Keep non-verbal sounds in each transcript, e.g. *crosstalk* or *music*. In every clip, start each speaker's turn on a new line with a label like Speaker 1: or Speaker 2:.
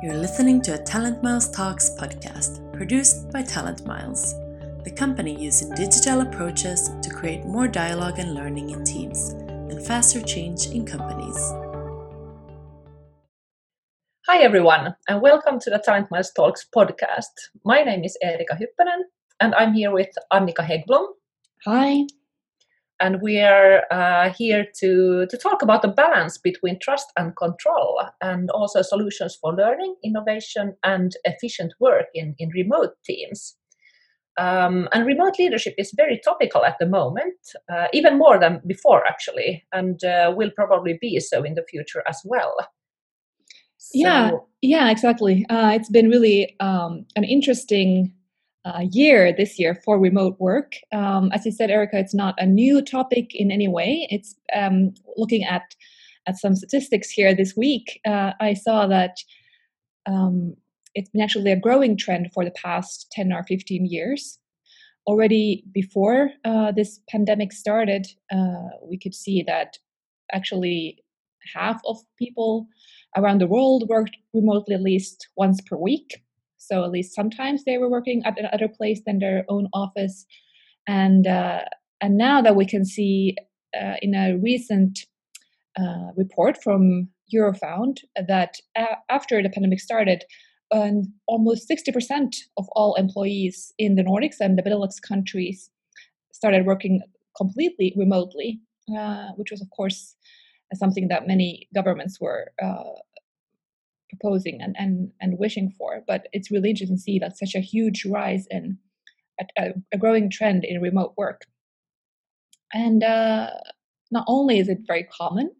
Speaker 1: You're listening to a Talent Miles Talks podcast produced by Talent Miles, the company using digital approaches to create more dialogue and learning in teams and faster change in companies.
Speaker 2: Hi, everyone, and welcome to the Talent Miles Talks podcast. My name is Erika Hyppönen, and I'm here with Annika Hegblom.
Speaker 3: Hi
Speaker 2: and we are uh, here to, to talk about the balance between trust and control and also solutions for learning, innovation, and efficient work in, in remote teams. Um, and remote leadership is very topical at the moment, uh, even more than before, actually, and uh, will probably be so in the future as well.
Speaker 3: So, yeah, yeah, exactly. Uh, it's been really um, an interesting uh, year this year for remote work. Um, as you said, Erica, it's not a new topic in any way. It's um, looking at at some statistics here this week. Uh, I saw that um, it's been actually a growing trend for the past ten or fifteen years. Already before uh, this pandemic started, uh, we could see that actually half of people around the world worked remotely at least once per week so at least sometimes they were working at another place than their own office. And uh, and now that we can see uh, in a recent uh, report from Eurofound that after the pandemic started, um, almost 60% of all employees in the Nordics and the Benelux countries started working completely remotely, uh, which was, of course, something that many governments were uh, proposing and, and, and wishing for. But it's really interesting to see that such a huge rise in a, a growing trend in remote work. And uh, not only is it very common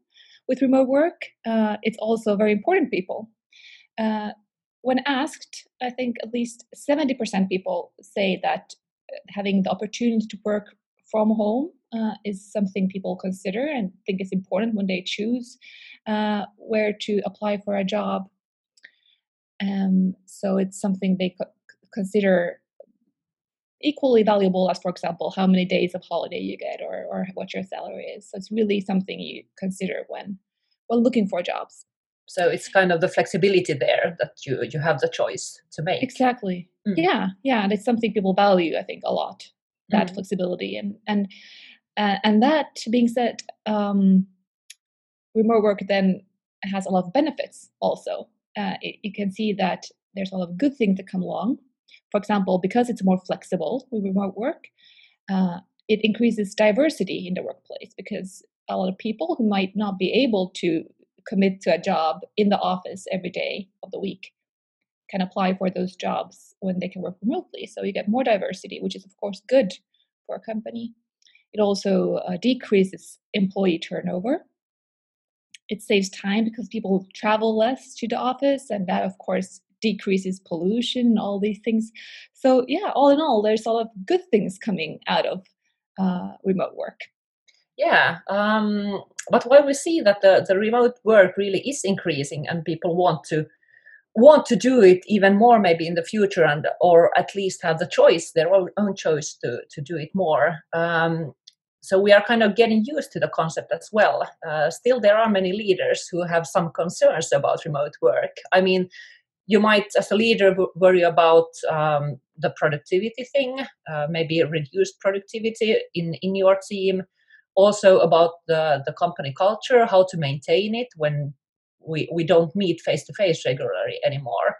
Speaker 3: with remote work, uh, it's also very important people. Uh, when asked, I think at least 70% people say that having the opportunity to work from home uh, is something people consider and think is important when they choose uh, where to apply for a job um, so it's something they co- consider equally valuable as, for example, how many days of holiday you get or, or what your salary is. So it's really something you consider when when looking for jobs.
Speaker 2: So it's kind of the flexibility there that you you have the choice to make.
Speaker 3: Exactly. Mm. Yeah, yeah, and it's something people value, I think, a lot. That mm. flexibility and and uh, and that being said, um, remote work then has a lot of benefits also uh, it, you can see that there's a lot of good things that come along. For example, because it's more flexible with remote work, uh, it increases diversity in the workplace because a lot of people who might not be able to commit to a job in the office every day of the week can apply for those jobs when they can work remotely. So you get more diversity, which is, of course, good for a company. It also uh, decreases employee turnover it saves time because people travel less to the office and that of course decreases pollution and all these things. So yeah all in all there's a lot of good things coming out of uh, remote work.
Speaker 2: Yeah um, but while we see that the, the remote work really is increasing and people want to want to do it even more maybe in the future and or at least have the choice their own, own choice to, to do it more um, so we are kind of getting used to the concept as well. Uh, still, there are many leaders who have some concerns about remote work. I mean, you might, as a leader, worry about um, the productivity thing, uh, maybe reduced productivity in, in your team, also about the, the company culture, how to maintain it when we, we don't meet face to face regularly anymore.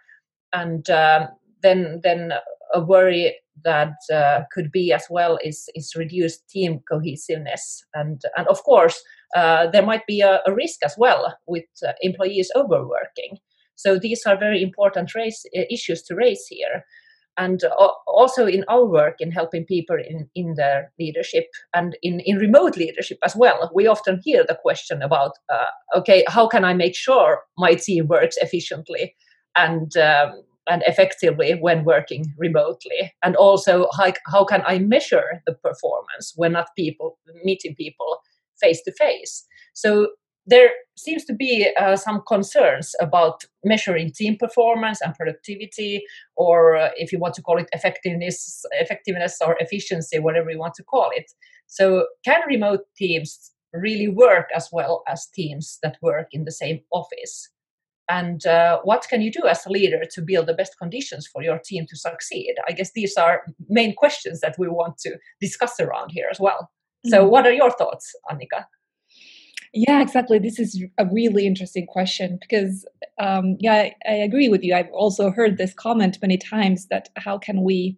Speaker 2: And um, then, then a worry that uh, could be as well is is reduced team cohesiveness. And and of course uh, there might be a, a, risk as well with uh, employees overworking. So these are very important race, uh, issues to raise here. And also in our work in helping people in, in their leadership and in, in remote leadership as well we often hear the question about uh, okay how can i make sure my team works efficiently? And um, and effectively when working remotely. And also how, how can i measure the performance when not people meeting people face to face so there seems to be uh, some concerns about measuring team performance and productivity or uh, if you want to call it effectiveness effectiveness or efficiency whatever you want to call it. So can remote teams really work as well as teams that work in the same office and uh, what can you do as a leader to build the best conditions for your team to succeed? I guess these are main questions that we want to discuss around here as well. Mm-hmm. so what are your thoughts annika?
Speaker 3: Yeah exactly. This is a really interesting question because um, yeah I, I agree with you. I've also heard this comment many times that how can we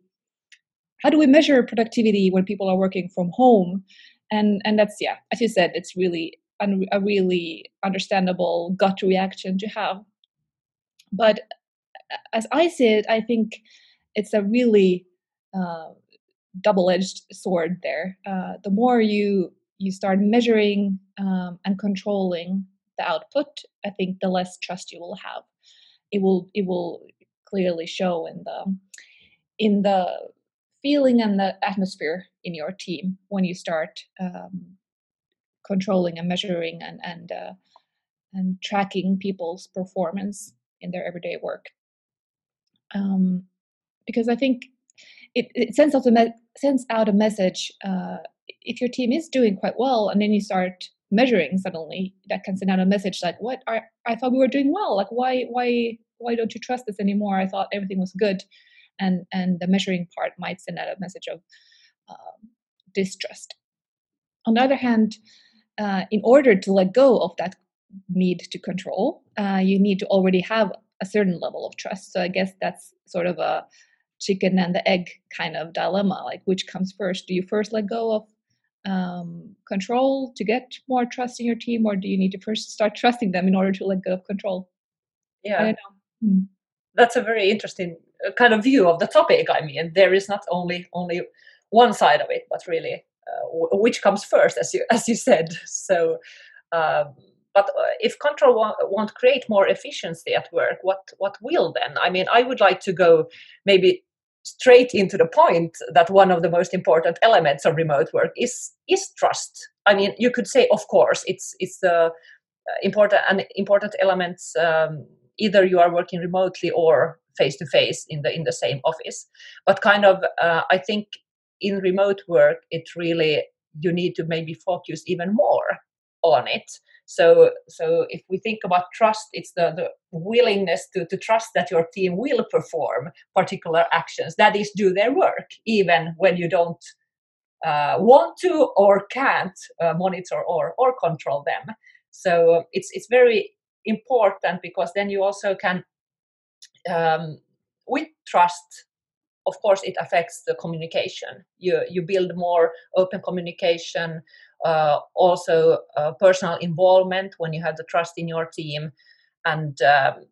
Speaker 3: how do we measure productivity when people are working from home? And and that's yeah as you said it's really un- a really understandable gut reaction to have. But as i see it i think it's a really uh, double-edged sword there. Uh, the more you you start measuring um, and controlling the output i think the less trust you will have. It will it will clearly show in the in the feeling and the atmosphere in your team when you start um, controlling and measuring and and uh, and tracking people's performance in their everyday work. Um, because I think it, it sends out a me- sends out a message. Uh, if your team is doing quite well, and then you start measuring suddenly, that can send out a message like, "What? I I thought we were doing well. Like, why why why don't you trust us anymore? I thought everything was good." And and the measuring part might send out a message of um, distrust. On the other hand, uh, in order to let go of that need to control, uh, you need to already have a certain level of trust. So I guess that's sort of a chicken and the egg kind of dilemma. Like, which comes first? Do you first let go of um, control to get more trust in your team, or do you need to first start trusting them in order to let go of control?
Speaker 2: Yeah, hmm. that's a very interesting uh, kind of view of the topic. I mean, there is not only only one side of it, but really which comes first, as you *laughs* as you said. So, um, but uh, if control won't, won't create more efficiency at work, what what will then? I mean, I would like to go maybe straight into the point that one of the most important elements of remote work is is trust. I mean, you could say, of course, it's it's the important and important elements. Um, either you are working remotely or face to face in the in the same office but kind of uh, i think in remote work it really you need to maybe focus even more on it. So so if we think about trust it's the, the willingness to, to trust that your team will perform particular actions. That is do their work even when you don't uh, want to or can't uh, monitor or or control them. So it's it's very important because then you also can um, with trust of course it affects the communication. You you build more open communication uh, also uh, personal involvement when you have the trust in your team and um,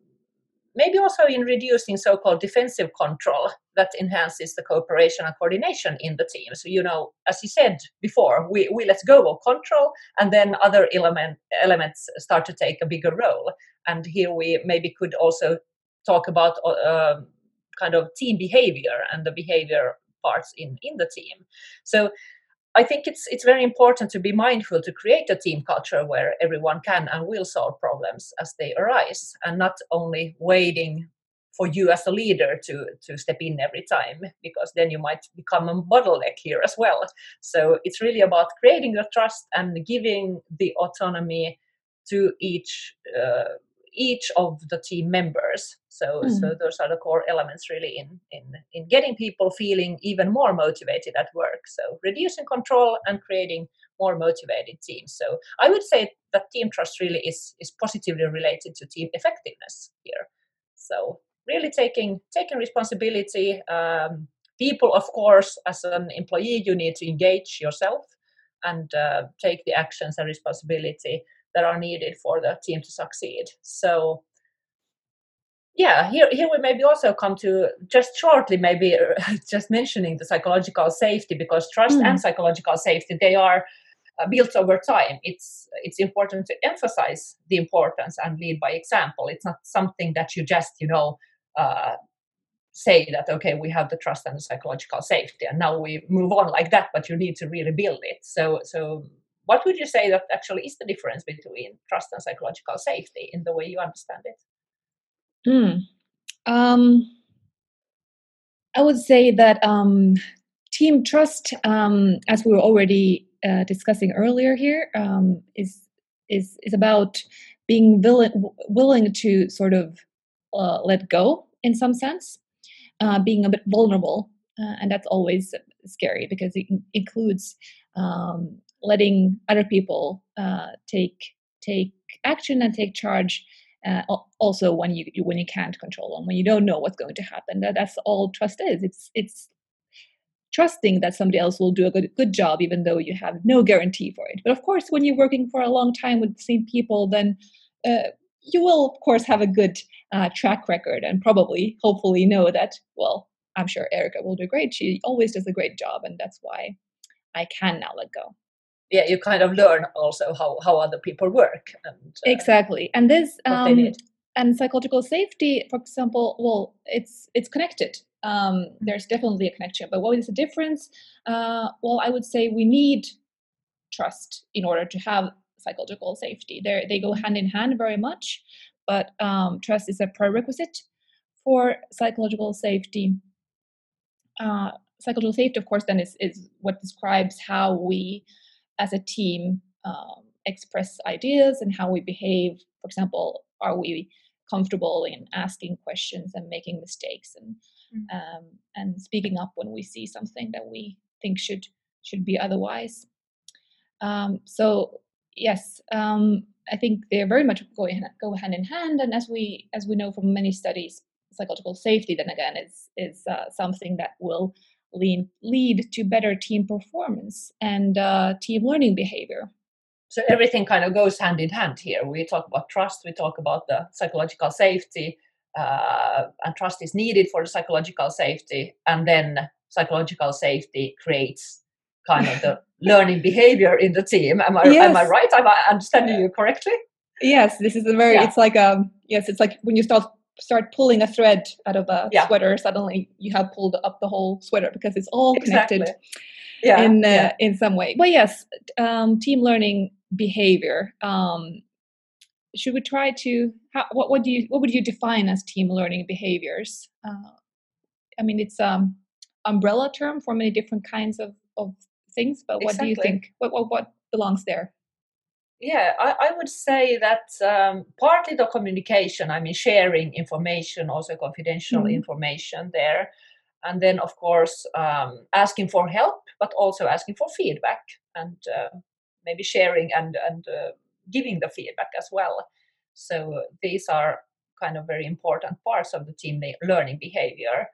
Speaker 2: maybe also in reducing so-called defensive control that enhances the cooperation and coordination in the team. So you know as you said before we, we let go of control and then other element elements start to take a bigger role. And here we maybe could also talk about uh, kind of team behavior and the behavior parts in in the team so I think it's it's very important to be mindful to create a team culture where everyone can and will solve problems as they arise, and not only waiting for you as a leader to to step in every time, because then you might become a bottleneck here as well. So it's really about creating the trust and giving the autonomy to each uh, each of the team members. So, mm. so those are the core elements really in, in, in getting people feeling even more motivated at work. So reducing control and creating more motivated teams. So I would say that team trust really is, is positively related to team effectiveness here. So really taking taking responsibility. Um, people, of course, as an employee, you need to engage yourself and uh, take the actions and responsibility that are needed for the team to succeed. So yeah, here here we maybe also come to just shortly, maybe *laughs* just mentioning the psychological safety because trust mm. and psychological safety they are uh, built over time. It's it's important to emphasize the importance and lead by example. It's not something that you just you know uh, say that okay we have the trust and the psychological safety and now we move on like that, but you need to really build it. So so what would you say that actually is the difference between trust and psychological safety in the way you understand it?
Speaker 3: Mm. Um, I would say that um, team trust, um, as we were already uh, discussing earlier here, um, is is is about being willing willing to sort of uh, let go in some sense, uh, being a bit vulnerable, uh, and that's always scary because it includes um, letting other people uh, take take action and take charge. Uh, also, when you when you can't control them, when you don't know what's going to happen, that, that's all trust is. It's it's trusting that somebody else will do a good, good job even though you have no guarantee for it but of course when you're working for a long time with the same people then uh, you will of course have a good uh, track record and probably hopefully know that well i'm sure erica will do great she always does a great job and that's why i can now let go
Speaker 2: yeah you kind of learn also how how other people work and
Speaker 3: uh, exactly. And this um, and psychological safety for example well it's it's connected. Um, mm-hmm. there's definitely a connection but what is the difference? Uh, well i would say we need trust in order to have psychological safety. They they go hand in hand very much but um, trust is a prerequisite for psychological safety. Uh, psychological safety of course then is, is what describes how we as a team um, express ideas and how we behave for example are we comfortable in asking questions and making mistakes and mm. um, and speaking up when we see something that we think should should be otherwise. Um, so yes, um, I think they're very much going go hand in hand, and as we as we know from many studies, psychological safety then again is is uh, something that will lead lead to better team performance and uh, team learning behavior.
Speaker 2: So everything kind of goes hand in hand here. We talk about trust we talk about the psychological safety uh, and trust is needed for the psychological safety and then psychological safety creates kind of the *laughs* learning behavior in the team. Am i yes. am i right? Am i understanding you correctly?
Speaker 3: Yes this is a very yeah. it's like um yes it's like when you start start pulling a thread out of a yeah. sweater suddenly you have pulled up the whole sweater because it's all connected exactly. yeah. in uh, yeah. in some way but yes um, team learning behavior um, should we try to how, what would you what would you define as team learning behaviors uh, i mean it's um umbrella term for many different kinds of, of things but what exactly. do you think what, what what belongs there
Speaker 2: yeah i, I would say that um, partly the communication i mean sharing information also confidential mm-hmm. information there. And then of course um, asking for help but also asking for feedback and uh, maybe sharing and and uh, giving the feedback as well. So these are kind of very important parts of the team learning behavior.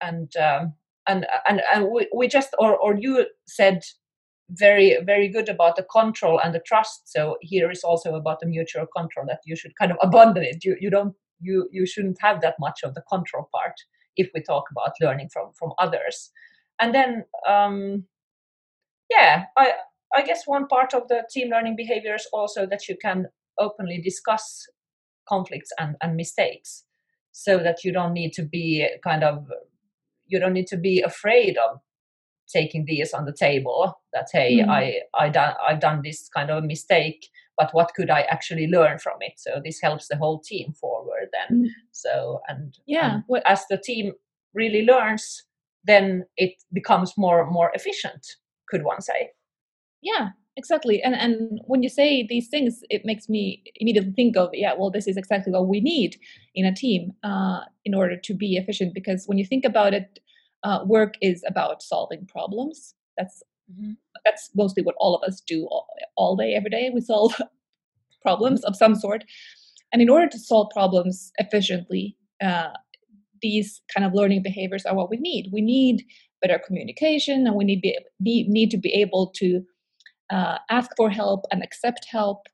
Speaker 2: And um, and and, and we, we just or, or you said very very good about the control and the trust. So here is also about the mutual control that you should kind of abandon it. You you don't you you shouldn't have that much of the control part if we talk about learning from from others. And then um yeah i I guess one part of the team learning behavior is also that you can openly discuss conflicts and, and mistakes so that you don't need to be kind of you don't need to be afraid of taking these on the table that hey mm. i i done i've done this kind of a mistake but what could i actually learn from it? So this helps the whole team forward then. Mm. so and
Speaker 3: yeah.
Speaker 2: and as the team really learns then it becomes more more efficient could one say.
Speaker 3: Yeah exactly. And and when you say these things it makes me immediately think of yeah well this is exactly what we need in a team uh, in order to be efficient because when you think about it uh, work is about solving problems. That's mm-hmm. that's mostly what all of us do all, all day every day. We solve *laughs* problems of some sort. And in order to solve problems efficiently uh, these kind of learning behaviors are what we need. We need better communication and we need be, need, need to be able to uh, ask for help and accept help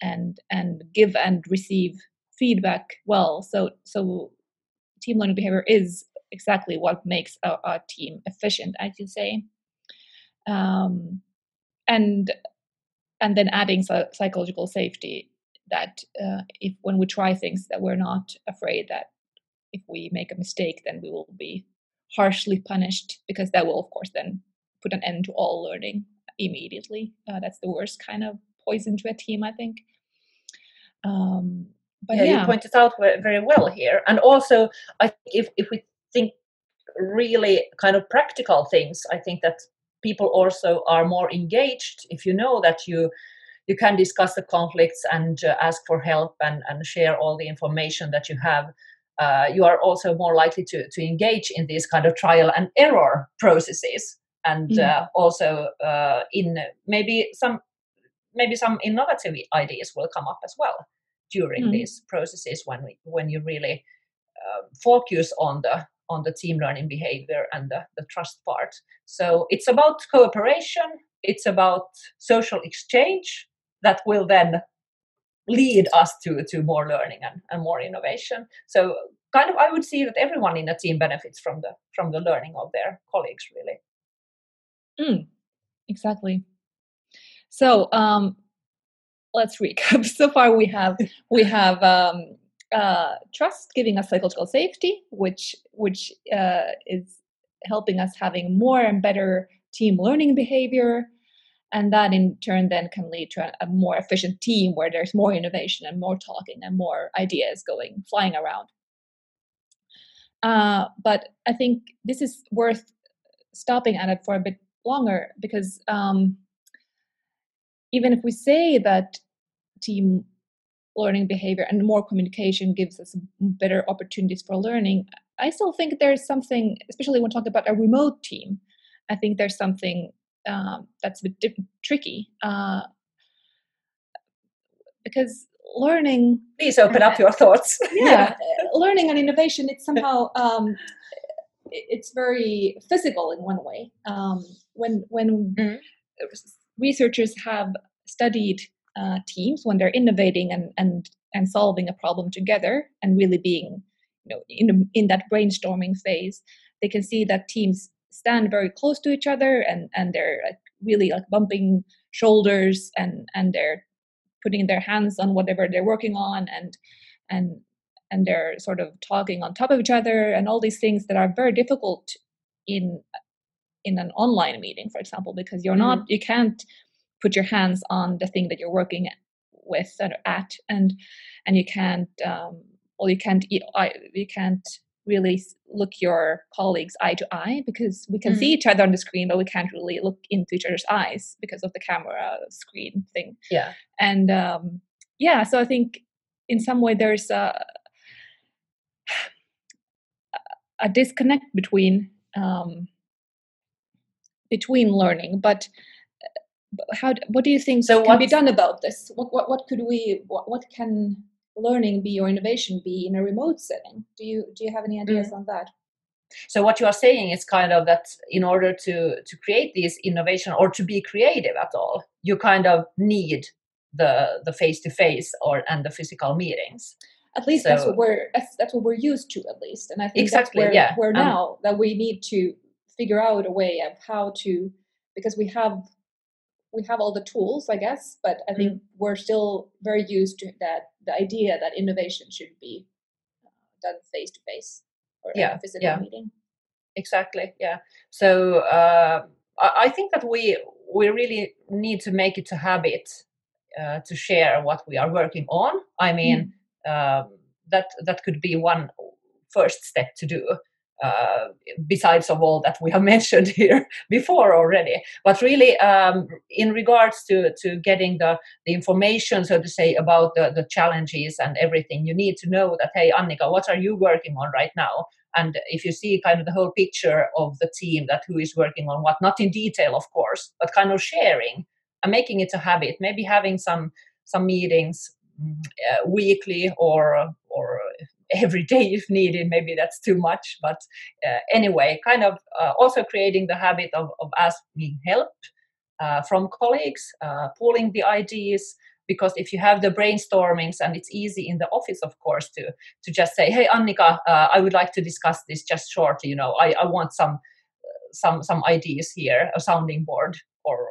Speaker 3: and and give and receive feedback well. So so team learning behavior is exactly what makes our, our team efficient i should say um, and and then adding psychological safety that uh, if when we try things that we're not afraid that if we make a mistake then we will be harshly punished because that will of course then put an end to all learning immediately. Uh, that's the worst kind of poison to a team, I think. Um,
Speaker 2: but yeah, yeah, you pointed out very well here, and also I think if if we think really kind of practical things, I think that people also are more engaged if you know that you you can discuss the conflicts and uh, ask for help and, and share all the information that you have uh, you are also more likely to, to engage in these kind of trial and error processes and mm. uh, also uh, in maybe some maybe some innovative ideas will come up as well during mm. these processes when we, when you really uh, focus on the on the team learning behavior and the, the trust part. So it's about cooperation it's about social exchange that will then lead us to to more learning and, and more innovation. So kind of i would see that everyone in a team benefits from the from the learning of their colleagues really.
Speaker 3: Mm, exactly. So um let's recap. *laughs* So far we have we have um uh, trust giving us psychological safety which which uh, is helping us having more and better team learning behavior. And that in turn then can lead to a, more efficient team where there's more innovation and more talking and more ideas going flying around. Uh, but i think this is worth stopping at it for a bit longer because um, even if we say that team learning behavior and more communication gives us better opportunities for learning. I still think there's something especially when talking about a remote team i think there's something um, that's a bit tricky uh, because learning
Speaker 2: please open up your thoughts. *laughs*
Speaker 3: Yeah learning and innovation it's *laughs* somehow um, it's very physical in one way. Um, when when mm-hmm. researchers have studied uh, teams when they're innovating and and and solving a problem together and really being you know in in that brainstorming phase they can see that teams stand very close to each other and and they're like really like bumping shoulders and and they're putting their hands on whatever they're working on and and and they're sort of talking on top of each other and all these things that are very difficult in in an online meeting for example because you're mm-hmm. not you can't put your hands on the thing that you're working with and at and and you can't um well you can't you can't really look your colleagues eye to eye because we can mm-hmm. see each other on the screen but we can't really look into each other's eyes because of the camera screen thing
Speaker 2: yeah
Speaker 3: and um, yeah so i think in some way there's a a disconnect between um, between learning but how what do you think so can be done about this what, what what could we what, what can learning be or innovation be in a remote setting do you do you have any ideas mm. on that
Speaker 2: so what you are saying is kind of that in order to to create this innovation or to be creative at all you kind of need the the face to face or and the physical meetings
Speaker 3: at least so, that's what we're that's, that's what we're used to at least and i think
Speaker 2: exactly,
Speaker 3: that's where
Speaker 2: yeah.
Speaker 3: we're um, now that we need to figure out a way of how to because we have we have all the tools, I guess, but I think mm-hmm. we're still very used to that the idea that innovation should be uh, done face to face or yeah, a physical yeah. meeting.
Speaker 2: Exactly. Yeah. So uh, I think that we we really need to make it a habit uh, to share what we are working on. I mean, mm. that that could be one first step to do uh, besides of all that we have *laughs* mentioned here before already. But really um, in regards to to getting the the information so to say about the the challenges and everything you need to know that hey annika what are you working on right now? And if you see kind of the whole picture of the team that who is working on what not in detail of course but kind of sharing and making it a habit maybe having some some meetings mm, uh, weekly or or every day *laughs* if needed. Maybe that's too much but uh, anyway kind of uh, also creating the habit of, of asking help uh, from colleagues uh, pooling the ideas because if you have the brainstormings and it's easy in the office of course to to just say hey annika uh, i would like to discuss this just shortly you know i, I want some some some ideas here a sounding board or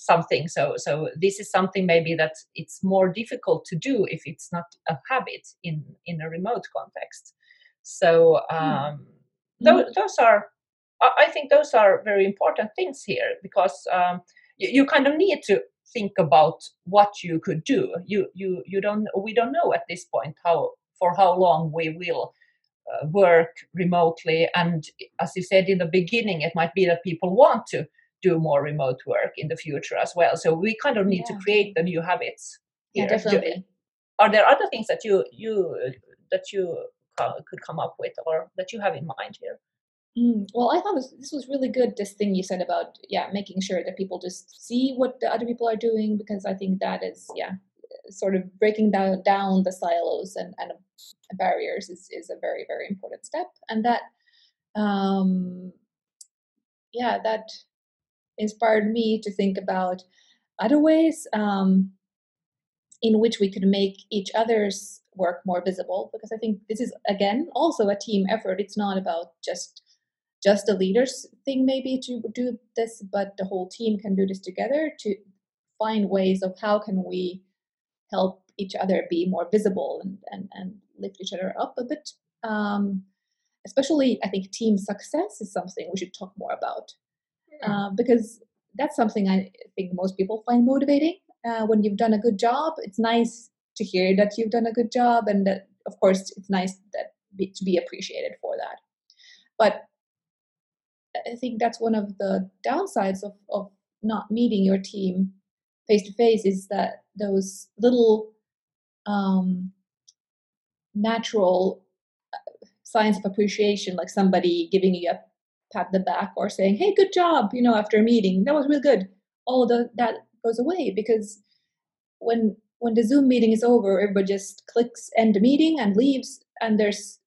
Speaker 2: something so so this is something maybe that it's more difficult to do if it's not a habit in in a remote context so hmm. um, mm. those, those are i think those are very important things here because um, you, you kind of need to think about what you could do you you you don't we don't know at this point how for how long we will uh, work remotely and as you said in the beginning it might be that people want to do more remote work in the future as well. So we kind of need yeah. to create the new habits.
Speaker 3: Here. Yeah, definitely.
Speaker 2: Are there other things that you you that you could come up with, or that you have in mind here?
Speaker 3: Mm, well, I thought this, this was really good. This thing you said about yeah, making sure that people just see what the other people are doing because I think that is yeah, sort of breaking down down the silos and and barriers is is a very very important step, and that um yeah that inspired me to think about other ways um, in which we could make each other's work more visible because i think this is again also a team effort. It's not about just just the leaders thing maybe to do this but the whole team can do this together to find ways of how can we help each other be more visible and and, and lift each other up a bit. Um, especially i think team success is something we should talk more about uh, because that's something i think most people find motivating uh, when you've done a good job it's nice to hear that you've done a good job and that of course it's nice that be, to be appreciated for that. But i think that's one of the downsides of, of not meeting your team face to face is that those little um, natural signs of appreciation, like somebody giving you a pat the back or saying, "Hey, good job," you know, after a meeting, that was real good. All the that goes away because when when the Zoom meeting is over, everybody just clicks end the meeting and leaves, and there's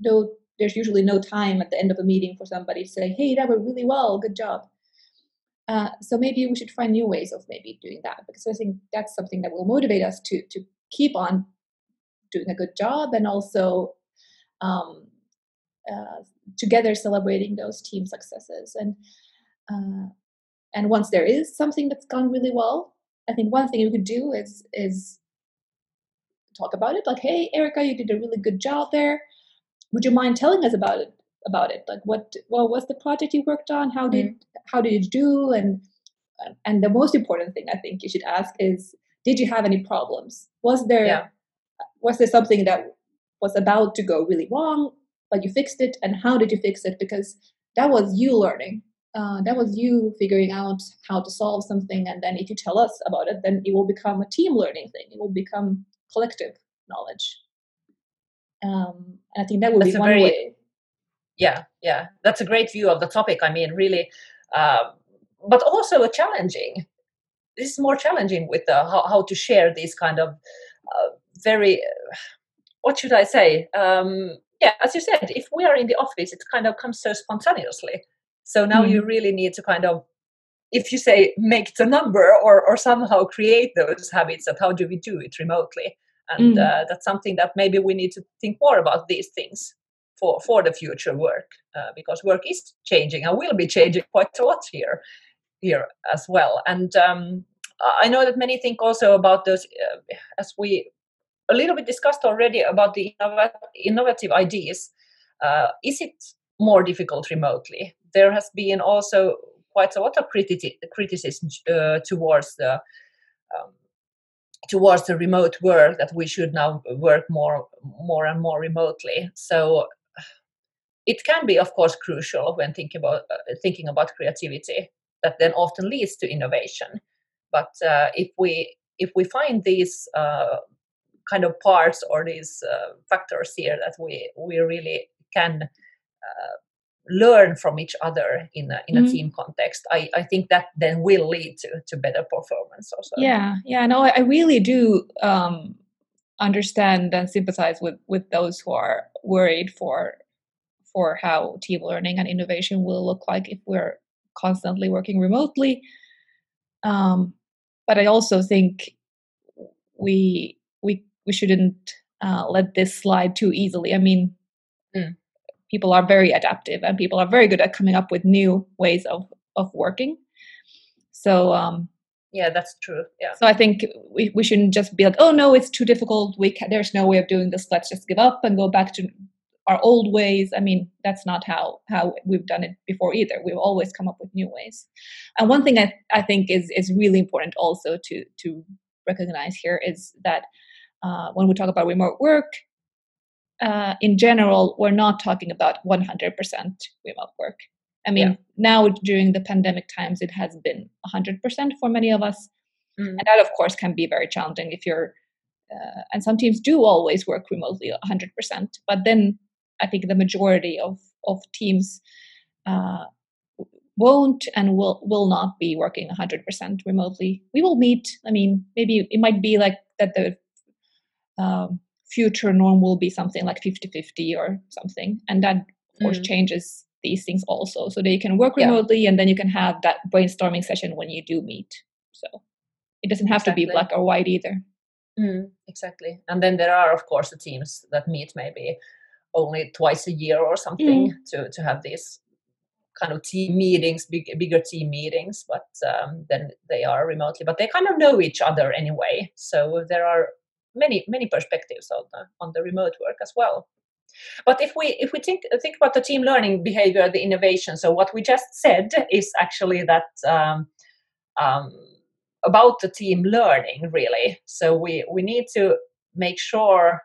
Speaker 3: no there's usually no time at the end of a meeting for somebody to say, "Hey, that went really well, good job." Uh, so maybe we should find new ways of maybe doing that because I think that's something that will motivate us to to keep on doing a good job and also um, uh, together celebrating those team successes. And uh, and once there is something that's gone really well i think one thing you could do is is talk about it like hey erica you did a really good job there. Would you mind telling us about it about it? Like what what was the project you worked on? How did mm-hmm. how did you do? And and the most important thing i think you should ask is did you have any problems? Was there yeah. was there something that was about to go really wrong, but you fixed it, and how did you fix it? Because that was you learning. Uh, that was you figuring out how to solve something, and then if you tell us about it, then it will become a team learning thing. It will become collective knowledge. Um, and I think that would That's be one very, way.
Speaker 2: Yeah, yeah, that's a great view of the topic. I mean, really, uh, but also a challenging. This is more challenging with the, how, how to share these kind of uh, very what should I say? Um, yeah, as you said, if we are in the office, it kind of comes so spontaneously. So now mm. you really need to kind of, if you say make the number or or somehow create those habits, that how do we do it remotely? And mm. uh, that's something that maybe we need to think more about these things for for the future work, uh, because work is changing and will be changing quite a lot here here as well. And um, I know that many think also about those uh, as we a little bit discussed already about the innovative ideas. Uh, is it more difficult remotely? There has been also quite a lot of criti- criticism uh, towards the um, towards the remote work that we should now work more more and more remotely. So it can be, of course, crucial when thinking about uh, thinking about creativity that then often leads to innovation. But uh, if we if we find these uh, kind of parts or these uh, factors here that we we really can uh, learn from each other in a, in a mm. team context. I, I think that then will lead to, to better performance also.
Speaker 3: Yeah yeah no i, I really do um, understand and sympathize with with those who are worried for for how team learning and innovation will look like if we're constantly working remotely. Um, but i also think we we we shouldn't uh, let this slide too easily. I mean, mm. people are very adaptive and people are very good at coming up with new ways of of working. So um,
Speaker 2: yeah, that's true. Yeah.
Speaker 3: So I think we, we shouldn't just be like, oh no, it's too difficult. We can, there's no way of doing this. Let's just give up and go back to our old ways. I mean, that's not how how we've done it before either. We've always come up with new ways. And one thing I, I think is is really important also to to recognize here is that uh, when we talk about remote work, uh, in general, we're not talking about 100% remote work. I mean, yeah. now during the pandemic times, it has been 100% for many of us. Mm. And that, of course, can be very challenging if you're, uh, and some teams do always work remotely 100%. But then I think the majority of, of teams uh, won't and will will not be working 100% remotely. We will meet. I mean, maybe it might be like that the um, future norm will be something like 50-50 or something, and that of course mm. changes these things also. So that you can work remotely, yeah. and then you can have that brainstorming session when you do meet. So it doesn't have exactly. to be black or white either.
Speaker 2: Mm, exactly. And then there are, of course, the teams that meet maybe only twice a year or something mm. to to have these kind of team meetings, big, bigger team meetings, but um, then they are remotely. But they kind of know each other anyway, so there are many many perspectives on the on the remote work as well. But if we if we think think about the team learning behavior, the innovation, so what we just said is actually that um, um, about the team learning really. So we we need to make sure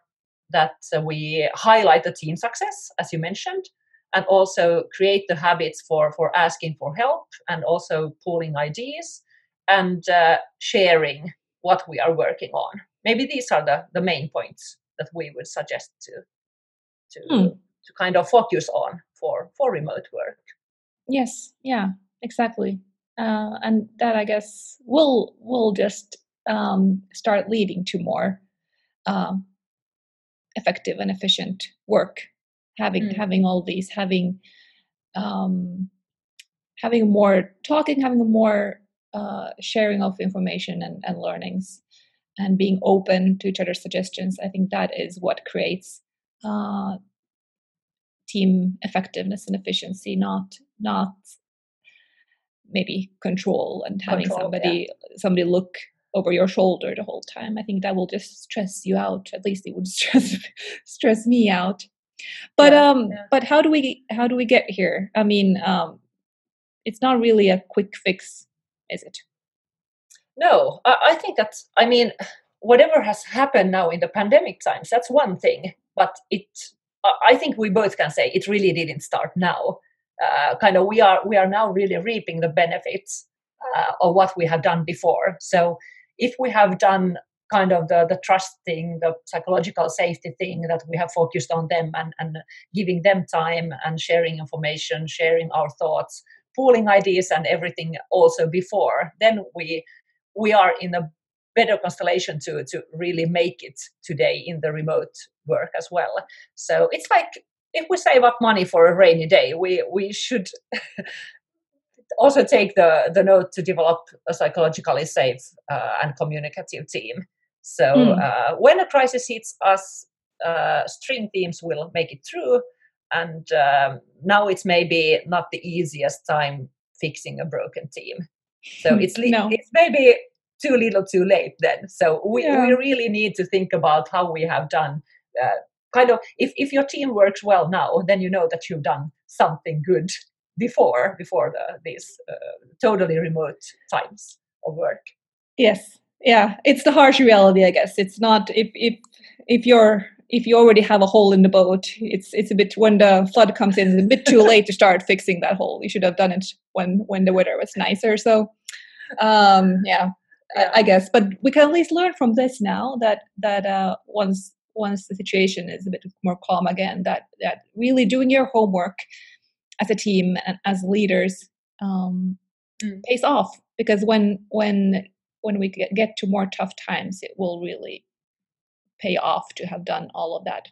Speaker 2: that we highlight the team success, as you mentioned, and also create the habits for for asking for help and also pooling ideas and uh, sharing what we are working on maybe these are the the main points that we would suggest to to hmm. to kind of focus on for for remote work
Speaker 3: yes yeah exactly uh, and that i guess will will just um, start leading to more um, effective and efficient work having mm. having all these having um, having more talking having more uh, sharing of information and, and learnings and being open to each other's suggestions i think that is what creates uh, team effectiveness and efficiency not not maybe control and having control, somebody yeah. somebody look over your shoulder the whole time. I think that will just stress you out. At least it would *laughs* stress stress me out. But yeah, um yeah. but how do we how do we get here? I mean um it's not really a quick fix is it
Speaker 2: no i, think that's i mean whatever has happened now in the pandemic times that's one thing but it i think we both can say it really didn't start now. Uh, kind of we are we are now really reaping the benefits uh, of what we have done before. So if we have done kind of the, the trust thing, the psychological safety thing that we have focused on them and, and giving them time and sharing information, sharing our thoughts, pooling ideas and everything also before, then we we are in a better constellation to to really make it today in the remote work as well. So it's like if we save up money for a rainy day, we we should *laughs* also take the the note to develop a psychologically safe uh, and communicative team so mm. uh, when a crisis hits us, uh, string teams will make it through. And um, now it's maybe not the easiest time fixing a broken team. So it's, li- no. it's maybe too little too late then. So we, yeah. we really need to think about how we have done uh, kind of if, if your team works well now, then you know that you've done something good before before the, these uh, totally remote times of work.
Speaker 3: Yes, yeah it's the harsh reality i guess it's not if if if you're if you already have a hole in the boat it's it's a bit when the flood comes in it's a bit too *laughs* late to start fixing that hole you should have done it when when the weather was nicer so um yeah, yeah. I, I, guess but we can at least learn from this now that that uh once once the situation is a bit more calm again that that really doing your homework as a team and as leaders um mm. pays off because when when when we get, get to more tough times, it will really pay off to have done all of that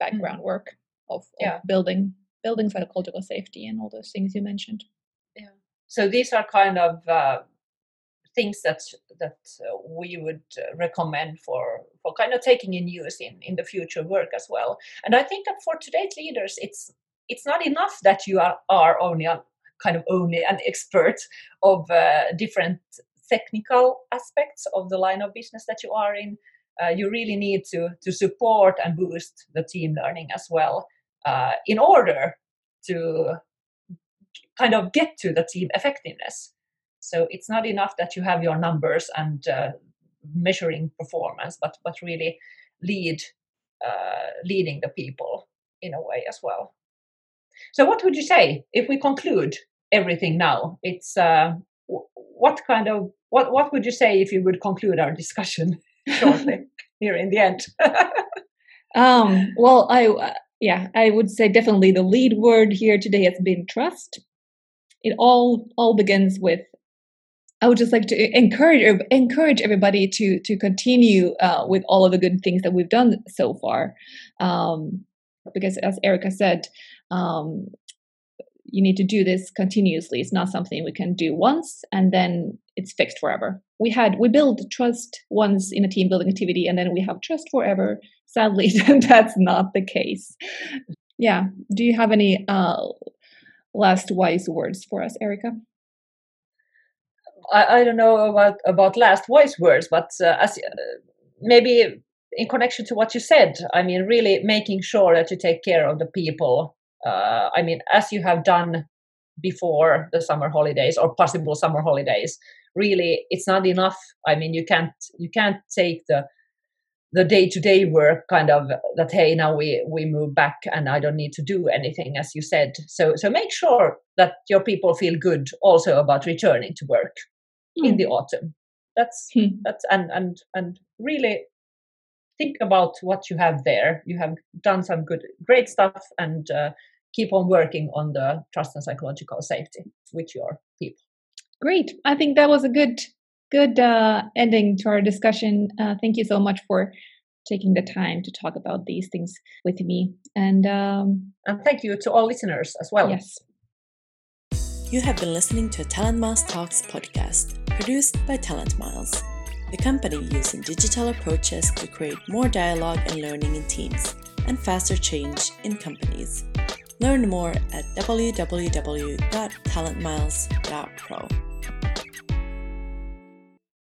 Speaker 3: background mm. work of, of yeah. building building psychological safety and all those things you mentioned.
Speaker 2: Yeah. So these are kind of uh, things that that uh, we would uh, recommend for for kind of taking in use in in the future work as well. And I think that for today's leaders, it's it's not enough that you are are only a, kind of only an expert of uh, different technical aspects of the line of business that you are in, uh, you really need to to support and boost the team learning as well uh, in order to kind of get to the team effectiveness. So it's not enough that you have your numbers and uh, measuring performance, but but really lead uh, leading the people in a way as well. So, what would you say if we conclude everything now? It's uh, what kind of what what would you say if you would conclude our discussion *laughs* shortly here in the end? *laughs*
Speaker 3: um, well, I uh, yeah, I would say definitely the lead word here today has been trust. It all all begins with I would just like to encourage encourage everybody to to continue uh, with all of the good things that we've done so far, um, because as Erica said, um, you need to do this continuously. It's not something we can do once and then it's fixed forever. We had we build trust once in a team building activity and then we have trust forever. Sadly, *laughs* that's not the case. Yeah. Do you have any uh, last wise words for us, Erica?
Speaker 2: I, I don't know about about last wise words, but uh, as uh, maybe in connection to what you said, I mean, really making sure that you take care of the people. Uh, I mean, as you have done before the summer holidays or possible summer holidays, really, it's not enough. I mean, you can't you can't take the the day to day work kind of that hey now we we move back and i don't need to do anything as you said so so make sure that your people feel good also about returning to work mm. in hmm. the autumn. That's mm. that's and and and really think about what you have there. You have done some good, great stuff, and uh, keep on working on the trust and psychological safety with your people.
Speaker 3: Great. I think that was a good good uh, ending to our discussion. Uh, thank you so much for taking the time to talk about these things with me, and um,
Speaker 2: and thank you to all listeners as well.
Speaker 3: Yes.
Speaker 1: You have been listening to a Talent Miles Talks podcast, produced by Talent Miles, the company using digital approaches to create more dialogue and learning in teams and faster change in companies. Learn more at www.talentmiles.pro.